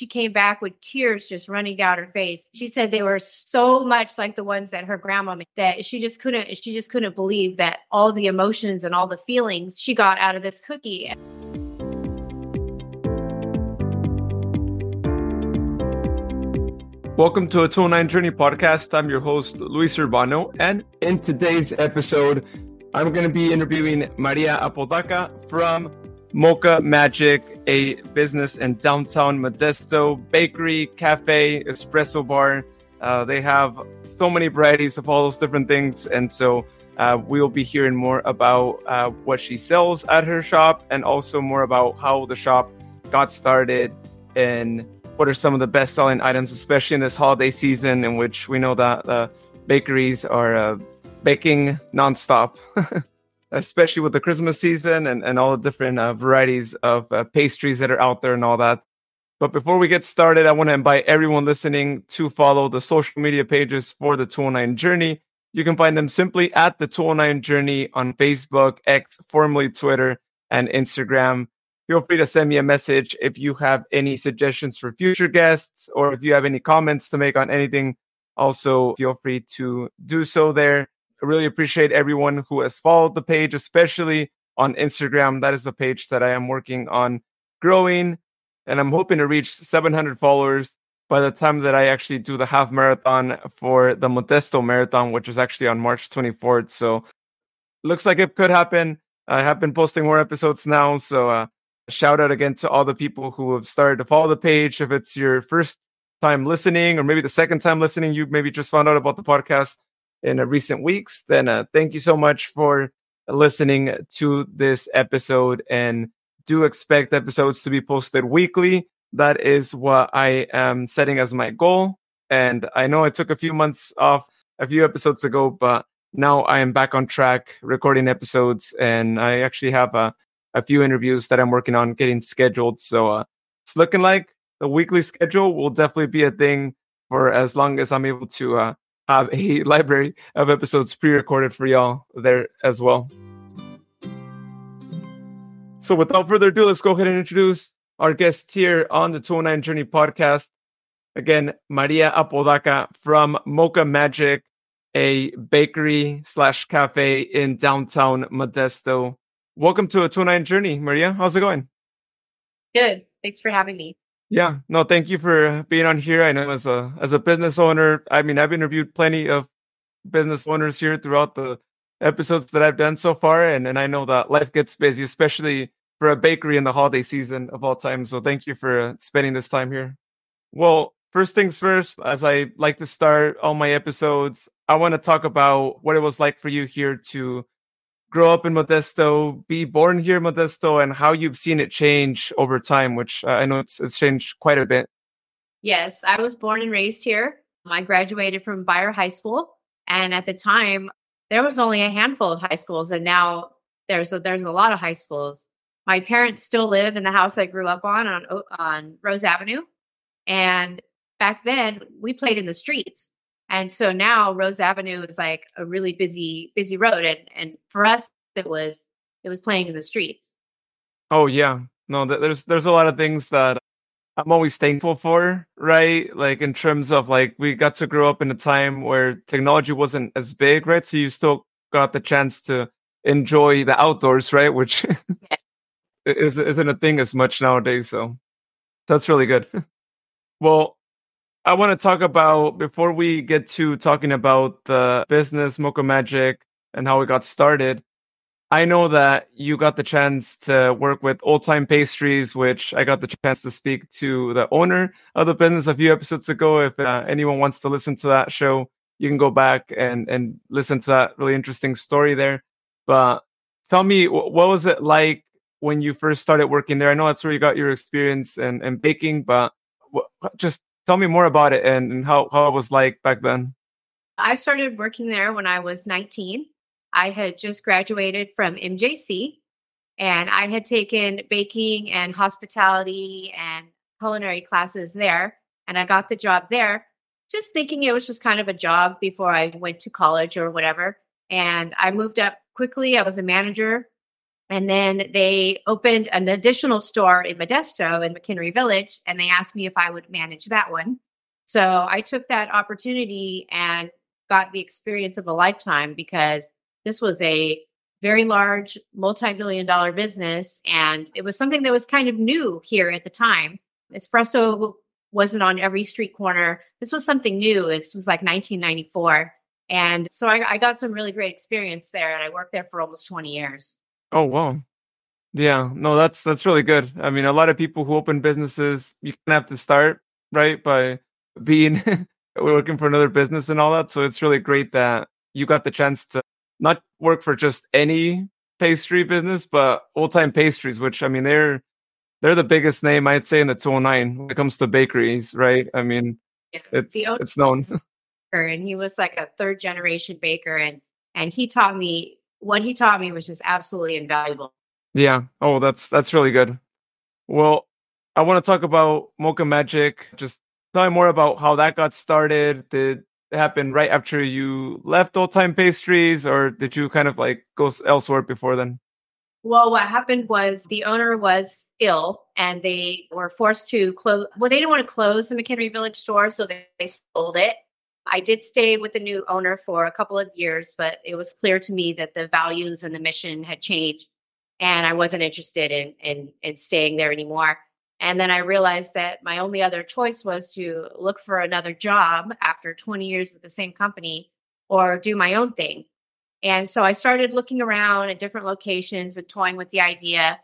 she came back with tears just running down her face. She said they were so much like the ones that her grandma made that she just couldn't she just couldn't believe that all the emotions and all the feelings she got out of this cookie. Welcome to a 209 Journey podcast. I'm your host, Luis Urbano. And in today's episode, I'm going to be interviewing Maria Apodaca from Mocha Magic, a business in downtown Modesto, bakery, cafe, espresso bar. Uh, they have so many varieties of all those different things. And so uh, we'll be hearing more about uh, what she sells at her shop and also more about how the shop got started and what are some of the best selling items, especially in this holiday season, in which we know that the bakeries are uh, baking nonstop, especially with the Christmas season and, and all the different uh, varieties of uh, pastries that are out there and all that. But before we get started, I want to invite everyone listening to follow the social media pages for the 209 Journey. You can find them simply at the 209 Journey on Facebook, X, formerly Twitter, and Instagram feel free to send me a message if you have any suggestions for future guests or if you have any comments to make on anything. Also, feel free to do so there. Really appreciate everyone who has followed the page, especially on Instagram. That is the page that I am working on growing. And I'm hoping to reach 700 followers by the time that I actually do the half marathon for the Modesto Marathon, which is actually on March 24th. So looks like it could happen. I have been posting more episodes now. So uh, shout out again to all the people who have started to follow the page. If it's your first time listening, or maybe the second time listening, you maybe just found out about the podcast in uh, recent weeks, then uh, thank you so much for listening to this episode and do expect episodes to be posted weekly. That is what I am setting as my goal. And I know I took a few months off a few episodes ago, but now I am back on track recording episodes and I actually have a a few interviews that I'm working on getting scheduled. So uh, it's looking like the weekly schedule will definitely be a thing for as long as I'm able to uh, have a library of episodes pre-recorded for y'all there as well. So without further ado, let's go ahead and introduce our guest here on the 209 Journey podcast. Again, Maria Apodaca from Mocha Magic, a bakery slash cafe in downtown Modesto. Welcome to a 209 Journey, Maria. How's it going? Good. Thanks for having me. Yeah, no, thank you for being on here. I know as a as a business owner, I mean, I've interviewed plenty of business owners here throughout the episodes that I've done so far, and and I know that life gets busy, especially for a bakery in the holiday season of all time. So thank you for spending this time here. Well, first things first, as I like to start all my episodes, I want to talk about what it was like for you here to grow up in Modesto, be born here in Modesto, and how you've seen it change over time, which uh, I know it's, it's changed quite a bit. Yes, I was born and raised here. I graduated from Beyer High School, and at the time, there was only a handful of high schools, and now there's a, there's a lot of high schools. My parents still live in the house I grew up on on on Rose Avenue, and back then we played in the streets. And so now Rose Avenue is like a really busy, busy road. And and for us, it was it was playing in the streets. Oh yeah. No, there's there's a lot of things that I'm always thankful for, right? Like in terms of like we got to grow up in a time where technology wasn't as big, right? So you still got the chance to enjoy the outdoors, right? Which yeah. is, isn't a thing as much nowadays. So that's really good. well, I want to talk about before we get to talking about the business Mocha Magic and how it got started. I know that you got the chance to work with Old Tyme Pastries, which I got the chance to speak to the owner of the business a few episodes ago. If uh, anyone wants to listen to that show, you can go back and and listen to that really interesting story there. But tell me, what was it like when you first started working there? I know that's where you got your experience and and baking, but just tell me more about it and, and how, how it was like back then. I started working there when I was 19. I had just graduated from MJC and I had taken baking and hospitality and culinary classes there. And I got the job there, just thinking it was just kind of a job before I went to college or whatever. And I moved up quickly. I was a manager And then they opened an additional store in Modesto in McHenry Village, and they asked me if I would manage that one. So I took that opportunity and got the experience of a lifetime because this was a very large, multi million dollar business. And it was something that was kind of new here at the time. Espresso wasn't on every street corner. This was something new. This was like 1994. And so I, I got some really great experience there. And I worked there for almost 20 years. Oh, wow. Yeah, no, that's that's really good. I mean, a lot of people who open businesses, you kind of have to start right by being working for another business and all that. So it's really great that you got the chance to not work for just any pastry business, but Old Tyme Pastries, which I mean they're they're the biggest name I'd say in the 209 when it comes to bakeries, right? I mean, yeah. it's it's known. and he was like a third generation baker, and and he taught me what he taught me was just absolutely invaluable. Yeah. Oh, that's that's really good. Well, I want to talk about Mocha Magic. Just tell me more about how that got started. Did it happen right after you left Old Tyme Pastries, or did you kind of like go elsewhere before then? Well, what happened was the owner was ill and they were forced to close. Well, they didn't want to close the McHenry Village store, so they, they sold it. I did stay with the new owner for a couple of years, but it was clear to me that the values and the mission had changed, and I wasn't interested in in, in staying there anymore. And then I realized that my only other choice was to look for another job after 20 years with the same company or do my own thing. And so I started looking around at different locations and toying with the idea.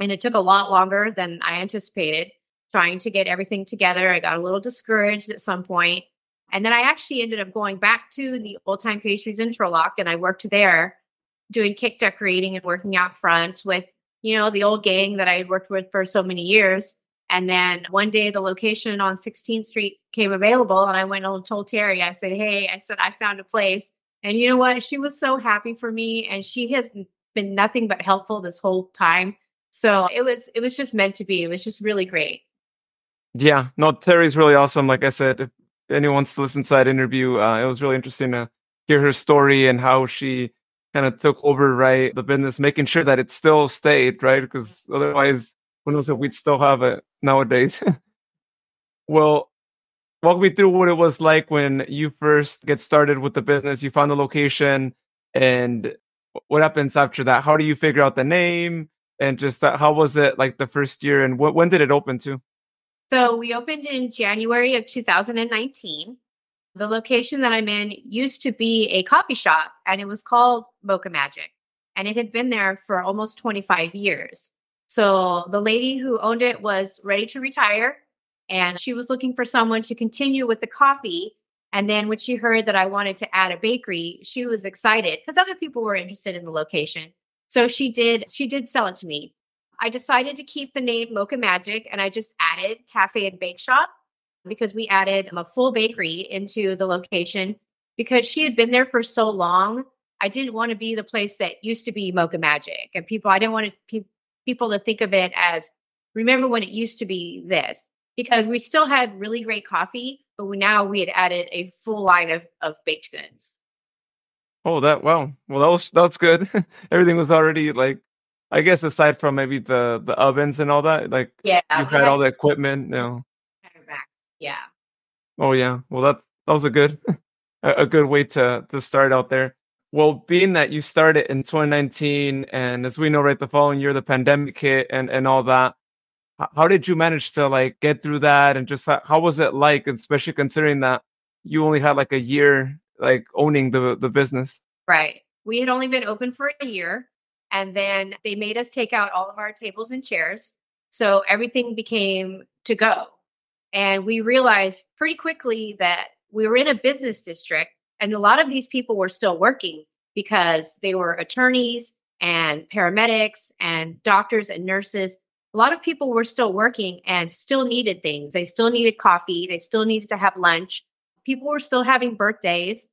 And it took a lot longer than I anticipated trying to get everything together. I got a little discouraged at some point. And then I actually ended up going back to the Old Tyme Pastries interlock and I worked there doing cake decorating and working out front with you know, the old gang that I had worked with for so many years. And then one day the location on 16th Street came available and I went and told Terry, I said, Hey, I said, I found a place. And you know what? She was so happy for me and she has been nothing but helpful this whole time. So it was, it was just meant to be. It was just really great. Yeah. No, Terry's really awesome. Like I said, anyone wants to listen to that interview, uh, it was really interesting to hear her story and how she kind of took over right the business, making sure that it still stayed right because otherwise, who knows if we'd still have it nowadays. well, walk me through what it was like when you first get started with the business. You found the location, and what happens after that? How do you figure out the name? And just that, how was it like the first year? And wh- when did it open to? So we opened in January of 2019. The location that I'm in used to be a coffee shop and it was called Mocha Magic. And it had been there for almost 25 years. So the lady who owned it was ready to retire and she was looking for someone to continue with the coffee. And then when she heard that I wanted to add a bakery, she was excited because other people were interested in the location. So she did, she did sell it to me. I decided to keep the name Mocha Magic and I just added cafe and bake shop because we added a full bakery into the location because she had been there for so long. I didn't want to be the place that used to be Mocha Magic, and people. I didn't want to, pe- people to think of it as remember when it used to be this because we still had really great coffee, but we, now we had added a full line of of baked goods. Oh, that wow! Well, that was that's good. Everything was already like, I guess aside from maybe the the ovens and all that, like yeah, you had all the equipment, you know. Yeah. Oh yeah. Well, that that was a good a good way to to start out there. Well, being that you started in 2019, and as we know, right, the following year the pandemic hit and and all that. How did you manage to like get through that, and just how, how was it like, especially considering that you only had like a year like owning the the business? Right. We had only been open for a year, and then they made us take out all of our tables and chairs, so everything became to go. And we realized pretty quickly that we were in a business district and a lot of these people were still working because they were attorneys and paramedics and doctors and nurses. A lot of people were still working and still needed things. They still needed coffee. They still needed to have lunch. People were still having birthdays.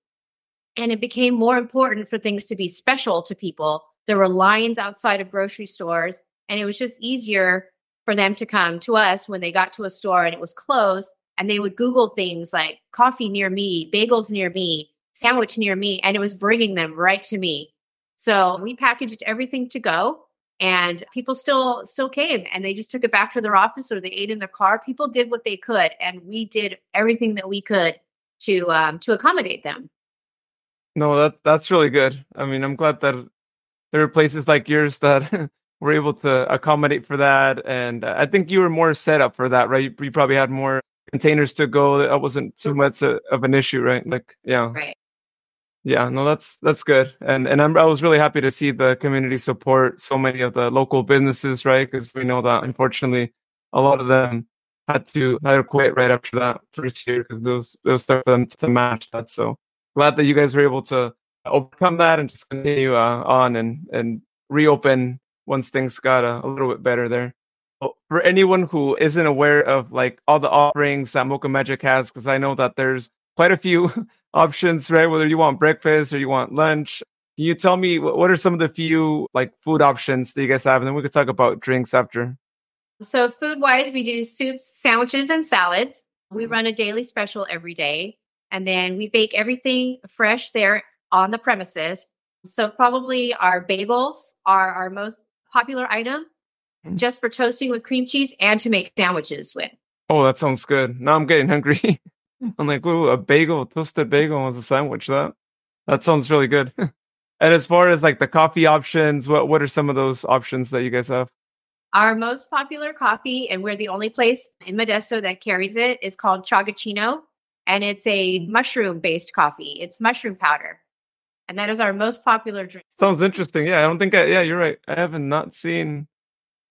And it became more important for things to be special to people. There were lines outside of grocery stores, and it was just easier for them to come to us when they got to a store and it was closed and they would google things like coffee near me bagels near me sandwich near me and it was bringing them right to me. So we packaged everything to go and people still still came and they just took it back to their office or they ate in their car. People did what they could and we did everything that we could to um to accommodate them. No that that's really good. I mean i'm glad that there are places like yours that were able to accommodate for that and i think you were more set up for that right you, you probably had more containers to go that wasn't too mm-hmm. much of an issue right like yeah right yeah, no, that's that's good, and and I'm, I was really happy to see the community support so many of the local businesses, right? Because we know that unfortunately a lot of them had to either quit right after that first year because those those start for them to match that. So glad that you guys were able to overcome that and just continue uh, on and and reopen once things got a, a little bit better there. For anyone who isn't aware of like all the offerings that Mocha Magic has, because I know that there's quite a few options, right? Whether you want breakfast or you want lunch. Can you tell me what are some of the few like food options that you guys have? And then we could talk about drinks after. So, food wise, we do soups, sandwiches, and salads. We mm-hmm. run a daily special every day. And then we bake everything fresh there on the premises. So, probably our bagels are our most popular item mm-hmm. just for toasting with cream cheese and to make sandwiches with. Oh, that sounds good. Now I'm getting hungry. I'm like, ooh, a bagel, toasted bagel as a sandwich. That that sounds really good. and as far as like the coffee options, what what are some of those options that you guys have? Our most popular coffee, and we're the only place in Modesto that carries it, is called Chagachino, and it's a mushroom based coffee. It's mushroom powder, and that is our most popular drink. Sounds interesting. Yeah, I don't think I. Yeah, you're right. I haven't not seen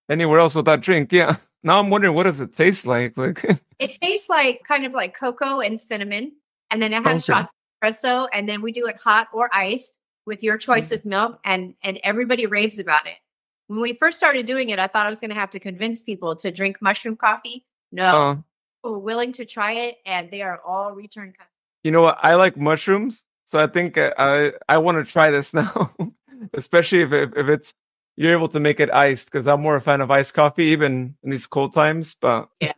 anywhere else with that drink. Yeah. Now I'm wondering what does it taste like? Like it tastes like kind of like cocoa and cinnamon, and then it has okay. shots of espresso, and then we do it hot or iced with your choice mm-hmm. of milk, and and everybody raves about it. When we first started doing it, I thought I was going to have to convince people to drink mushroom coffee. No, uh, we're willing to try it, and they are all return customers. You know what? I like mushrooms, so I think uh, I I, I want to try this now, especially if, if if it's you're able to make it iced because I'm more a fan of iced coffee even in these cold times. But yeah,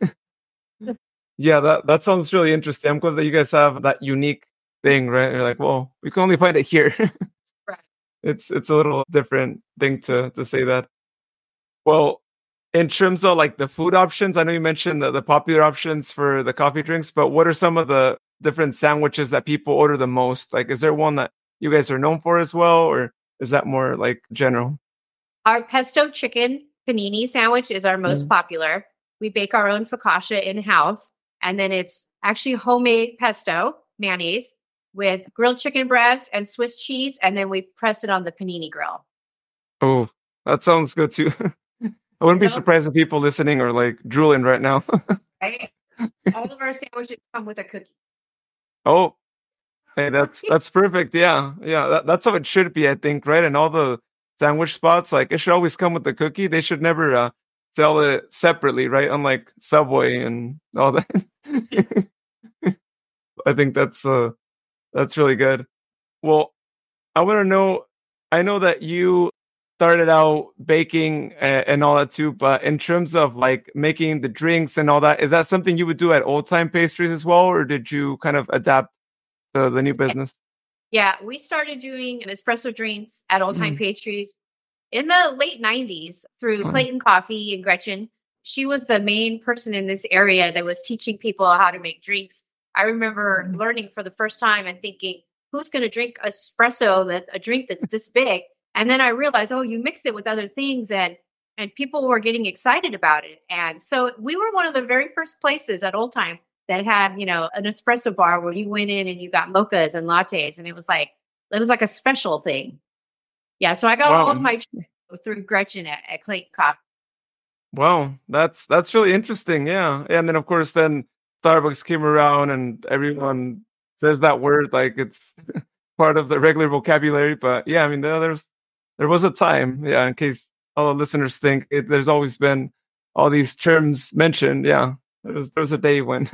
yeah, that that sounds really interesting. I'm glad that you guys have that unique thing, right? You're like, well, we can only find it here. right. It's it's a little different thing to to say that. Well, in terms of like the food options, I know you mentioned the, the popular options for the coffee drinks, but what are some of the different sandwiches that people order the most? Like, is there one that you guys are known for as well, or is that more like general? Our pesto chicken panini sandwich is our most mm. popular. We bake our own focaccia in house, and then it's actually homemade pesto mayonnaise with grilled chicken breast and Swiss cheese, and then we press it on the panini grill. Oh, that sounds good too. I wouldn't be surprised if people listening are like drooling right now. right? All of our sandwiches come with a cookie. Oh, hey, that's that's perfect. Yeah, yeah, that, that's how it should be, I think, right? And all the sandwich spots, like it should always come with the cookie. They should never uh, sell it separately, right? Unlike Subway and all that. I think that's uh that's really good. Well, I want to know. I know that you started out baking and, and, all that too, but in terms of like making the drinks and all that, is that something you would do at Old Tyme Pastries as well, or did you kind of adapt to the new business? Yeah, we started doing espresso drinks at Old Tyme mm. Pastries in the late 90s through Clayton Coffee and Gretchen. She was the main person in this area that was teaching people how to make drinks. I remember mm. learning for the first time and thinking, who's going to drink espresso that a drink that's this big? And then I realized, oh, you mixed it with other things and and people were getting excited about it. And so we were one of the very first places at Old Tyme that had, you know, an espresso bar where you went in and you got mochas and lattes. And it was like, it was like a special thing. Yeah. So I got wow. all of my through Gretchen at, at Clayton Coffee. Wow. That's, that's really interesting. Yeah. And then of course, then Starbucks came around and everyone says that word like it's part of the regular vocabulary. But yeah, I mean, there's, there was a time. Yeah. In case all the listeners think it, there's always been all these terms mentioned. Yeah. There was there was a day when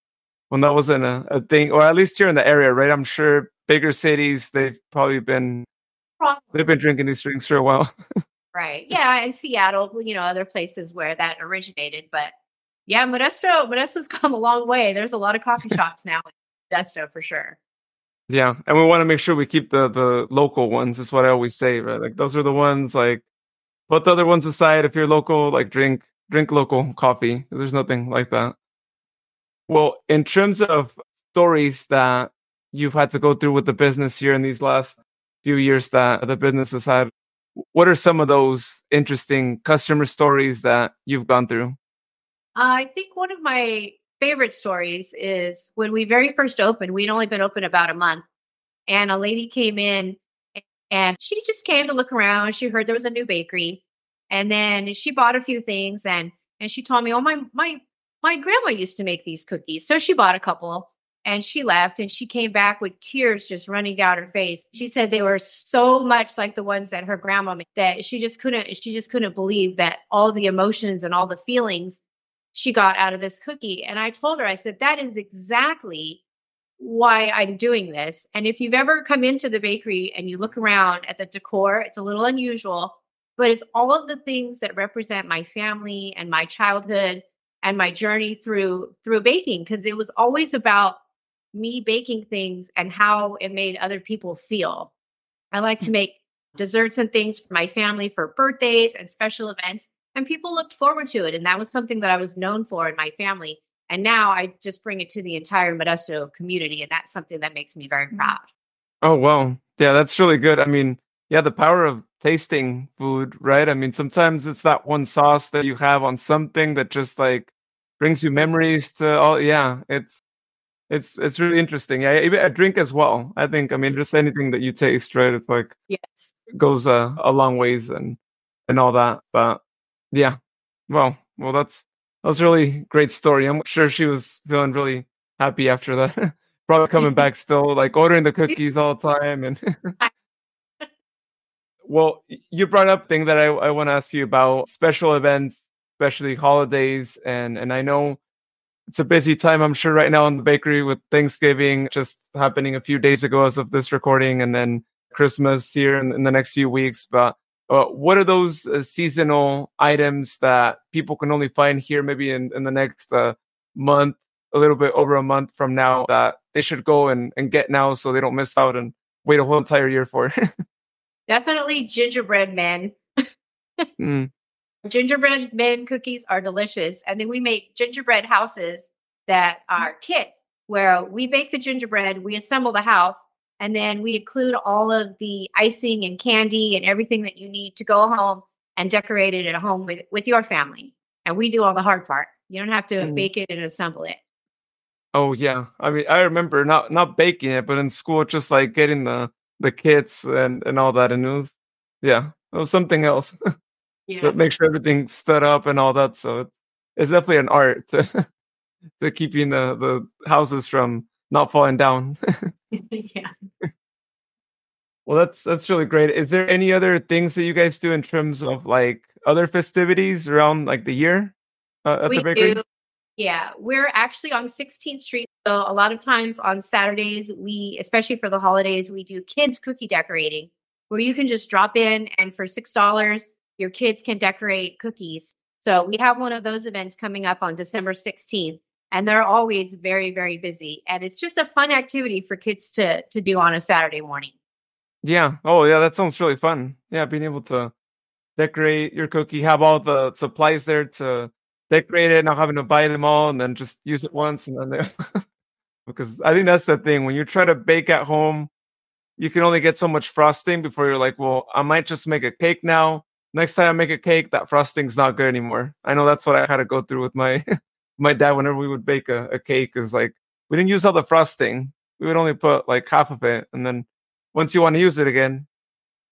when that wasn't a, a thing, or at least here in the area, right? I'm sure bigger cities they've probably been probably. they've been drinking these drinks for a while. right. Yeah, and Seattle, you know, other places where that originated, but yeah, Modesto Modesto's come a long way. There's a lot of coffee shops now in Modesto for sure. Yeah, and we want to make sure we keep the the local ones. That's what I always say, right? Like those are the ones like put the other ones aside. If you're local, like drink drink local coffee. There's nothing like that. Well, in terms of stories that you've had to go through with the business here in these last few years that the business has had, what are some of those interesting customer stories that you've gone through? I think one of my favorite stories is when we very first opened, we'd only been open about a month, and a lady came in and she just came to look around. She heard there was a new bakery, and then she bought a few things and and she told me, "Oh my my my grandma used to make these cookies." So she bought a couple and she left and she came back with tears just running down her face. She said they were so much like the ones that her grandma made that she just couldn't she just couldn't believe that all the emotions and all the feelings she got out of this cookie. And I told her, I said, that is exactly why I'm doing this. And if you've ever come into the bakery and you look around at the decor, it's a little unusual, but it's all of the things that represent my family and my childhood and my journey through through baking because it was always about me baking things and how it made other people feel. I like to hmm. make desserts and things for my family for birthdays and special events and people looked forward to it and that was something that i was known for in my family and now i just bring it to the entire modesto community and that's something that makes me very mm-hmm. proud. Oh well yeah that's really good. I mean yeah the power of tasting food right? I mean sometimes it's that one sauce that you have on something that just like brings you memories to all yeah it's it's it's really interesting. Yeah even a drink as well i think i mean just anything that you taste right it's like yes. goes a, a long ways and and all that but yeah. Well, well, that's that's a really great story. I'm sure she was feeling really happy after that. Probably coming back still, like ordering the cookies all the time. And well, you brought up thing that I, I want to ask you about special events, especially holidays, and and I know it's a busy time. I'm sure right now in the bakery with Thanksgiving just happening a few days ago as of this recording, and then Christmas here in, in the next few weeks. But uh, what are those uh, seasonal items that people can only find here maybe in, in the next uh, month a little bit over a month from now that they should go and, and get now so they don't miss out and wait a whole entire year for definitely gingerbread men mm. gingerbread men cookies are delicious and then we make gingerbread houses that are kits where we bake the gingerbread we assemble the house and then we include all of the icing and candy and everything that you need to go home and decorate it at home with, with your family. And we do all the hard part. You don't have to mm. bake it and assemble it. Oh yeah. I mean I remember not not baking it, but in school just like getting the the kits and, and all that. And it was yeah, it was something else. yeah. make sure everything stood up and all that. So it's definitely an art to, to keeping the, the houses from not falling down. yeah. Well, that's that's really great. Is there any other things that you guys do in terms of like other festivities around like the year uh, at we the bakery? Do. Yeah, we're actually on 16th Street. So a lot of times on Saturdays, we, especially for the holidays, we do kids cookie decorating, where you can just drop in and for six dollars, your kids can decorate cookies. So we have one of those events coming up on December 16th and they're always very very busy and it's just a fun activity for kids to to do on a saturday morning. Yeah. Oh yeah that sounds really fun. Yeah being able to decorate your cookie have all the supplies there to decorate it not having to buy them all and then just use it once and then they because i think that's the thing when you try to bake at home you can only get so much frosting before you're like well i might just make a cake now. Next time i make a cake that frosting's not good anymore. I know that's what i had to go through with my my dad whenever we would bake a, a cake is like we didn't use all the frosting. We would only put like half of it, and then once you want to use it again,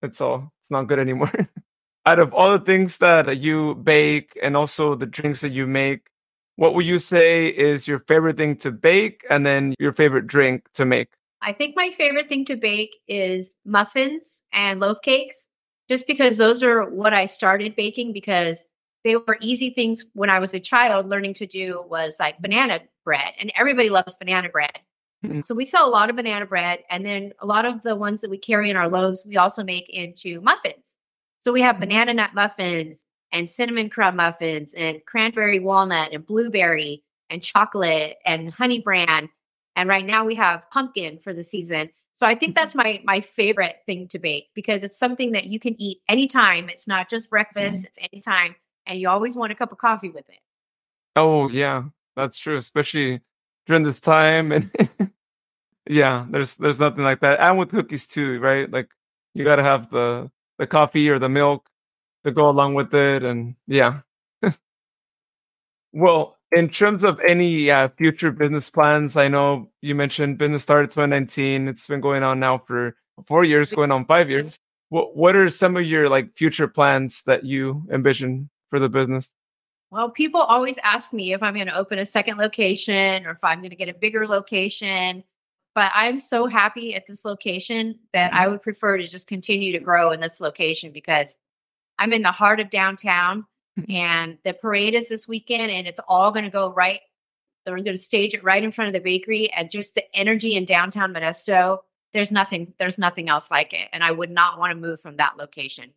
it's all it's not good anymore. Out of all the things that you bake and also the drinks that you make, what would you say is your favorite thing to bake and then your favorite drink to make? I think my favorite thing to bake is muffins and loaf cakes, just because those are what I started baking because they were easy things when I was a child learning to do was like banana bread and everybody loves banana bread. Mm-hmm. So we sell a lot of banana bread and then a lot of the ones that we carry in our loaves we also make into muffins. So we have mm-hmm. banana nut muffins and cinnamon crumb muffins and cranberry walnut and blueberry and chocolate and honey bran and right now we have pumpkin for the season. So I think that's my my favorite thing to bake because it's something that you can eat anytime. It's not just breakfast, it's anytime. And you always want a cup of coffee with it. Oh yeah, that's true, especially during this time and yeah, there's there's nothing like that. And with cookies too, right? Like you gotta have the the coffee or the milk to go along with it and yeah. well, in terms of any uh, future business plans, I know you mentioned business started 2019. It's been going on now for four years, going on five years. What What are some of your like future plans that you envision for the business? Well, people always ask me if I'm going to open a second location or if I'm going to get a bigger location. But I'm so happy at this location that I would prefer to just continue to grow in this location because I'm in the heart of downtown. Mm-hmm. and the parade is this weekend and it's all going to go right they're going to stage it right in front of the bakery and just the energy in downtown modesto there's nothing there's nothing else like it and i would not want to move from that location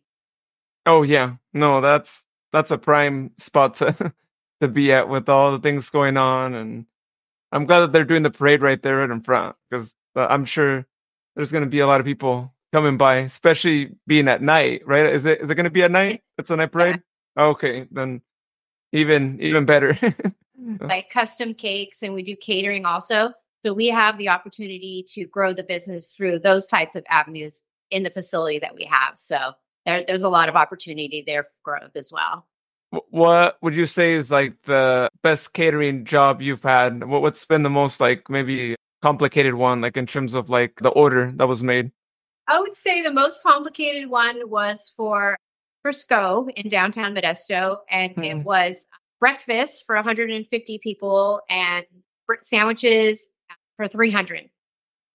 oh yeah no that's that's a prime spot to to be at with all the things going on and i'm glad that they're doing the parade right there right in front because i'm sure there's going to be a lot of people coming by especially being at night right is it is it going to be at night it's a night parade Okay, then even even better. Mm, oh. like custom cakes and we do catering also. So we have the opportunity to grow the business through those types of avenues in the facility that we have. So there, there's a lot of opportunity there for growth as well. What would you say is like the best catering job you've had? What, what's been the most like maybe complicated one, like in terms of like the order that was made? I would say the most complicated one was for for SCO in downtown Modesto, and mm. it was breakfast for 150 people and sandwiches for 300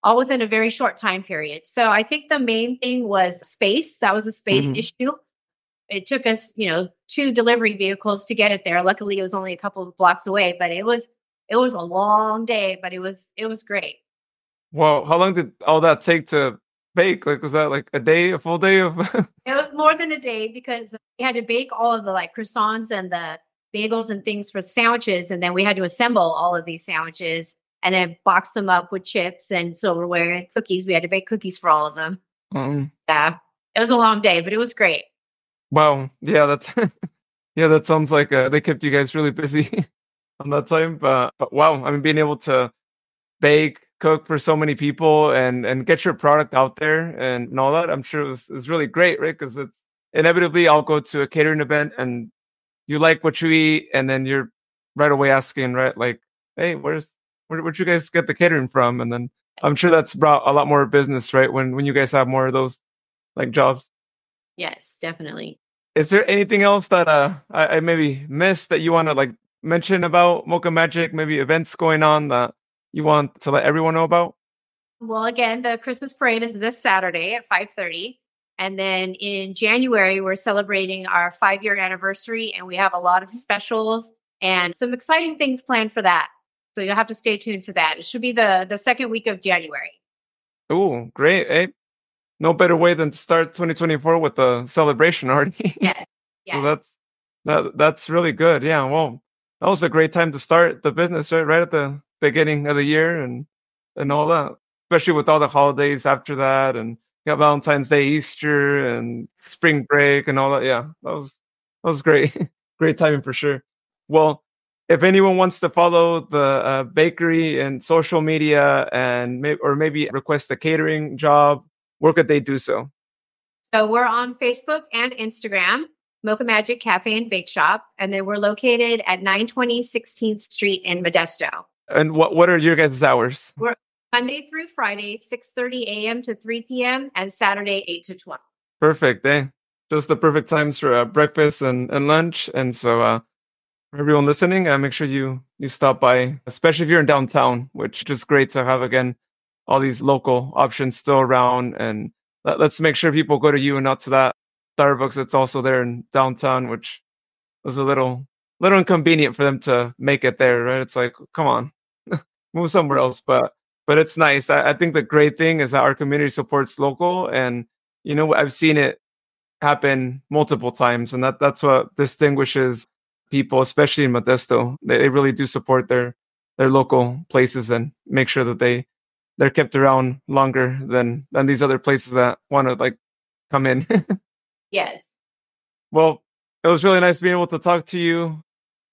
all within a very short time period. So I think the main thing was space. That was a space mm-hmm. issue. It took us, you know, two delivery vehicles to get it there. Luckily it was only a couple of blocks away, but it was it was a long day, but it was it was great. Well, how long did all that take to bake? Like, was that like a day, a full day of? it was more than a day because we had to bake all of the like croissants and the bagels and things for sandwiches, and then we had to assemble all of these sandwiches and then box them up with chips and silverware and cookies. We had to bake cookies for all of them. Um, yeah, it was a long day, but it was great. Wow. Yeah, that's yeah, that sounds like uh, they kept you guys really busy on that time. But but wow, I mean, being able to bake cook for so many people and and get your product out there and, and all that i'm sure it was, it was really great right because it's inevitably i'll go to a catering event and you like what you eat and then you're right away asking right like hey where's where, where'd you guys get the catering from and then i'm sure that's brought a lot more business right when when you guys have more of those like jobs yes definitely is there anything else that uh i, I maybe missed that you want to like mention about mocha magic maybe events going on that you want to let everyone know about? Well, again, the Christmas parade is this Saturday at 5:30. And then in January, we're celebrating our five year anniversary, and we have a lot of specials and some exciting things planned for that. So you'll have to stay tuned for that. It should be the the second week of January. Oh, great! Hey, no better way than to start 2024 with a celebration already. yeah, yeah. So that's that that's really good. Yeah. Well, that was a great time to start the business, right? Right at the beginning of the year and and all that. Especially with all the holidays after that, and you got Valentine's Day, Easter, and spring break, and all that. Yeah, that was that was great, great timing for sure. Well, if anyone wants to follow the uh, bakery and social media, and may- or maybe request a catering job, where could they do so? So we're on Facebook and Instagram, Mocha Magic Cafe and Bake Shop, and then we're located at 920 16th Street in Modesto. And what what are your guys' hours? We're Monday through Friday, 6 30 a.m. to 3 p.m. and Saturday, 8 to 12. Perfect. Eh? Just the perfect times for uh, breakfast and, and lunch. And so uh, for everyone listening, uh, make sure you you stop by, especially if you're in downtown, which is great to have again all these local options still around. And let, let's make sure people go to you and not to that Starbucks that's also there in downtown, which was a little little inconvenient for them to make it there, right? It's like, come on move somewhere else. But but it's nice. I, I think the great thing is that our community supports local, and you know I've seen it happen multiple times, and that that's what distinguishes people, especially in Modesto. They, they really do support their their local places and make sure that they they're kept around longer than than these other places that want to like come in. yes. Well, it was really nice being able to talk to you.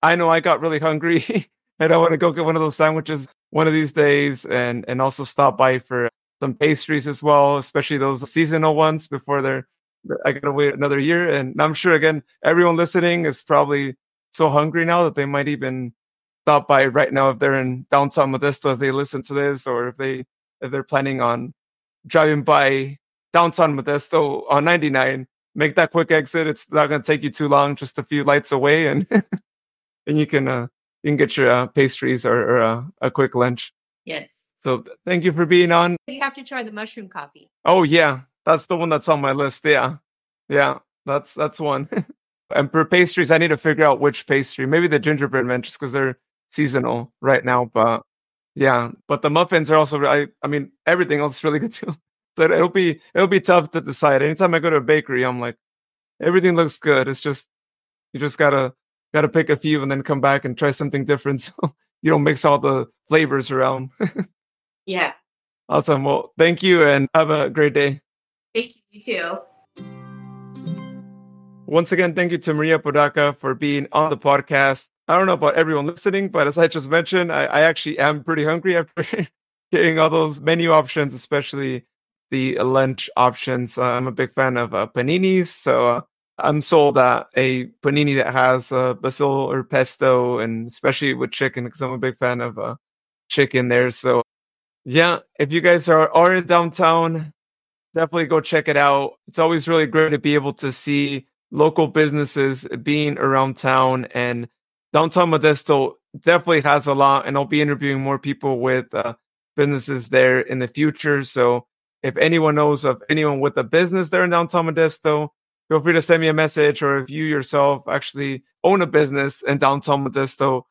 I know I got really hungry and I want to go get one of those sandwiches one of these days and and also stop by for some pastries as well, especially those seasonal ones before they're I gotta wait another year. And I'm sure again, everyone listening is probably so hungry now that they might even stop by right now if they're in downtown Modesto if they listen to this or if they if they're planning on driving by downtown Modesto on 99. Make that quick exit. It's not gonna take you too long, just a few lights away, and and you can uh, you can get your uh, pastries or, or uh, a quick lunch. Yes. So thank you for being on. You have to try the mushroom coffee. Oh yeah, that's the one that's on my list. Yeah, yeah, that's that's one. and for pastries, I need to figure out which pastry. Maybe the gingerbread man, just because they're seasonal right now. But yeah, but the muffins are also. I I mean, everything else is really good too. So it'll be it'll be tough to decide. Anytime I go to a bakery, I'm like, everything looks good. It's just you just gotta gotta pick a few and then come back and try something different. So you don't mix all the flavors around. yeah. Awesome. Well, thank you and have a great day. Thank you, you too. Once again, thank you to Maria Apodaca for being on the podcast. I don't know about everyone listening, but as I just mentioned, I, I actually am pretty hungry after getting all those menu options, especially the lunch options. Uh, I'm a big fan of uh, paninis, so uh, I'm sold at a panini that has uh, basil or pesto, and especially with chicken, because I'm a big fan of uh, chicken there. So, yeah, if you guys are, are in downtown, definitely go check it out. It's always really great to be able to see local businesses being around town, and downtown Modesto definitely has a lot. And I'll be interviewing more people with uh, businesses there in the future. So, if anyone knows of anyone with a business there in downtown Modesto, feel free to send me a message. Or if you yourself actually own a business in downtown Modesto,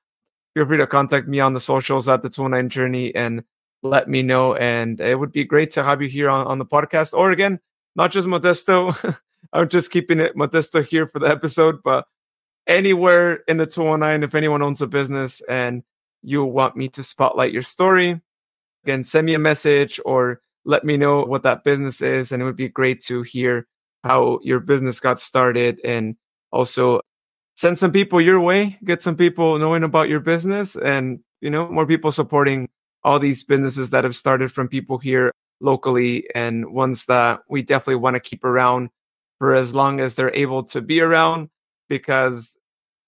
feel free to contact me on the socials at the 29 Journey and let me know. And it would be great to have you here on, on the podcast. Or again, not just Modesto. I'm just keeping it Modesto here for the episode, but anywhere in the 209, if anyone owns a business and you want me to spotlight your story, again, send me a message or let me know what that business is. And it would be great to hear how your business got started and also send some people your way, get some people knowing about your business and, you know, more people supporting all these businesses that have started from people here locally and ones that we definitely want to keep around for as long as they're able to be around. Because,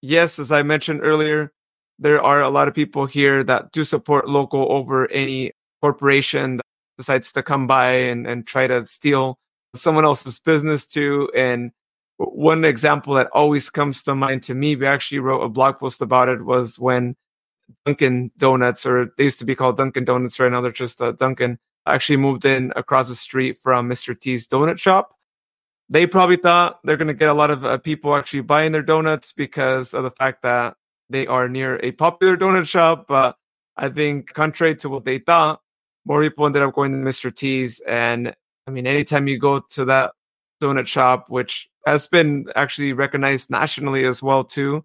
yes, as I mentioned earlier, there are a lot of people here that do support local over any corporation that decides to come by and, and try to steal someone else's business too. And one example that always comes to mind to me, we actually wrote a blog post about it, was when Dunkin' Donuts, or they used to be called Dunkin' Donuts, right now they're just uh, Dunkin', actually moved in across the street from Mr. T's donut shop. They probably thought they're going to get a lot of uh, people actually buying their donuts because of the fact that they are near a popular donut shop. But I think, contrary to what they thought, more people ended up going to Mr. T's. And I mean, anytime you go to that donut shop, which has been actually recognized nationally as well too,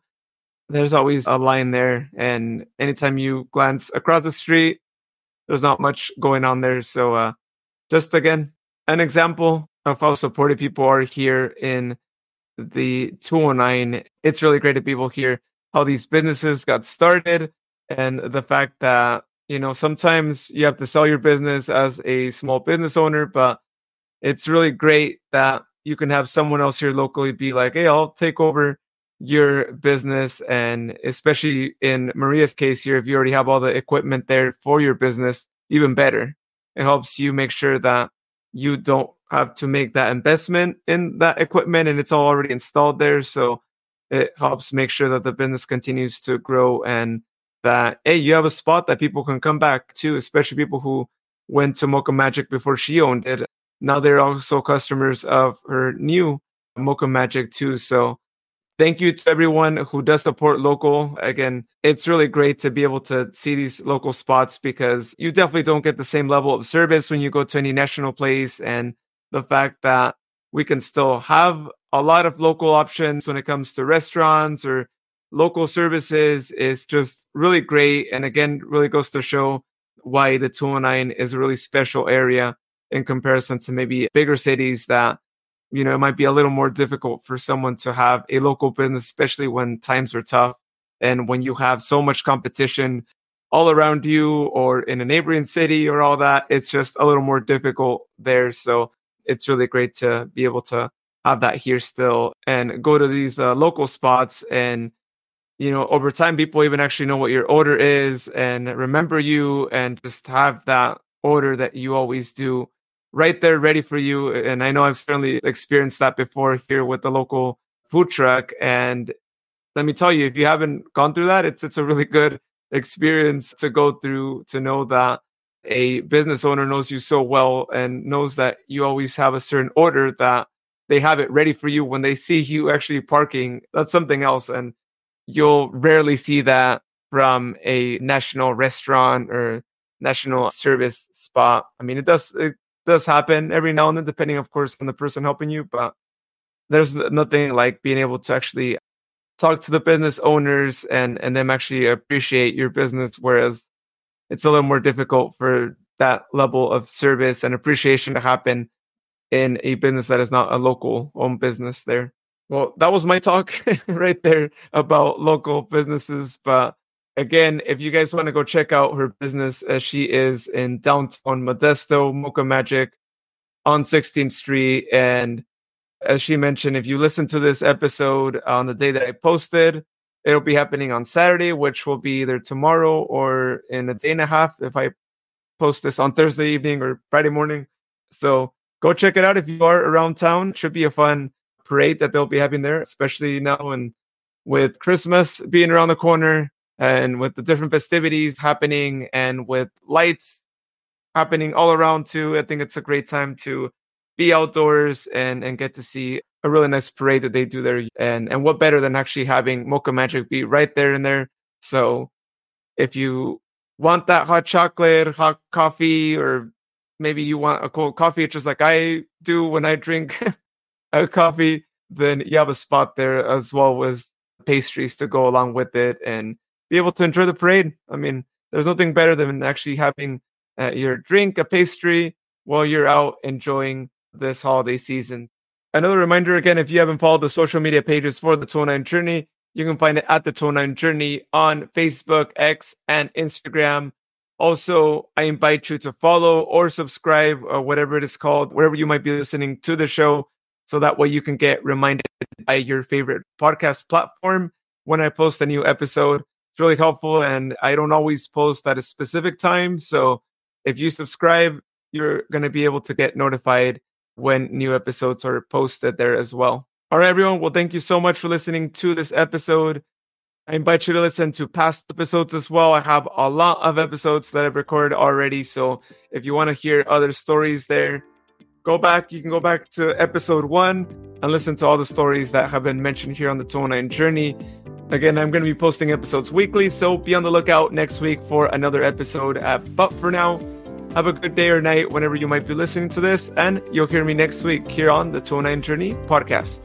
there's always a line there. And anytime you glance across the street, there's not much going on there. So uh, just again, an example of how supportive people are here in the 209. It's really great to to hear how these businesses got started and the fact that, you know, sometimes you have to sell your business as a small business owner, but it's really great that you can have someone else here locally be like, hey, I'll take over your business. And especially in Maria's case here, if you already have all the equipment there for your business, even better. It helps you make sure that you don't have to make that investment in that equipment and it's all already installed there. So it helps make sure that the business continues to grow and that, hey, you have a spot that people can come back to, especially people who went to Mocha Magic before she owned it now they're also customers of her new Mocha Magic too. So thank you to everyone who does support local. Again, it's really great to be able to see these local spots because you definitely don't get the same level of service when you go to any national place. And the fact that we can still have a lot of local options when it comes to restaurants or local services is just really great. And again, really goes to show why the 209 is a really special area in comparison to maybe bigger cities that you know it might be a little more difficult for someone to have a local business especially when times are tough and when you have so much competition all around you or in a neighboring city or all that it's just a little more difficult there. So it's really great to be able to have that here still and go to these uh, local spots and you know over time people even actually know what your order is and remember you and just have that order that you always do right there ready for you and i know i've certainly experienced that before here with the local food truck and let me tell you if you haven't gone through that it's it's a really good experience to go through to know that a business owner knows you so well and knows that you always have a certain order that they have it ready for you when they see you actually parking that's something else and you'll rarely see that from a national restaurant or national service spot. I mean, it does it does happen every now and then, depending, of course, on the person helping you. But there's nothing like being able to actually talk to the business owners and and them actually appreciate your business. Whereas it's a little more difficult for that level of service and appreciation to happen in a business that is not a local owned business there. Well, that was my talk right there about local businesses. But again, if you guys want to go check out her business, as she is in downtown Modesto, Mocha Magic on 16th Street. And as she mentioned, if you listen to this episode on the day that I posted, it'll be happening on Saturday, which will be either tomorrow or in a day and a half if I post this on Thursday evening or Friday morning. So go check it out if you are around town. It should be a fun parade that they'll be having there, especially now and with Christmas being around the corner and with the different festivities happening and with lights happening all around too. I think it's a great time to be outdoors and and get to see a really nice parade that they do there. And and what better than actually having Mocha Magic be right there in there. So if you want that hot chocolate, hot coffee, or maybe you want a cold coffee, just like I do when I drink a coffee, then you have a spot there as well as pastries to go along with it and be able to enjoy the parade. I mean, there's nothing better than actually having uh, your drink, a pastry while you're out enjoying this holiday season. Another reminder again, if you haven't followed the social media pages for the 209 Journey, you can find it at the 209 Journey on Facebook, X, and Instagram. Also, I invite you to follow or subscribe, or whatever it is called, wherever you might be listening to the show so that way you can get reminded by your favorite podcast platform when I post a new episode. It's really helpful, and I don't always post at a specific time. So if you subscribe, you're going to be able to get notified when new episodes are posted there as well. All right, everyone. Well, thank you so much for listening to this episode. I invite you to listen to past episodes as well. I have a lot of episodes that I've recorded already. So if you want to hear other stories there, go back. You can go back to episode one and listen to all the stories that have been mentioned here on the 209 Journey. Again, I'm going to be posting episodes weekly, so be on the lookout next week for another episode. Uh, but for now, have a good day or night whenever you might be listening to this, and you'll hear me next week here on the 209 Journey podcast.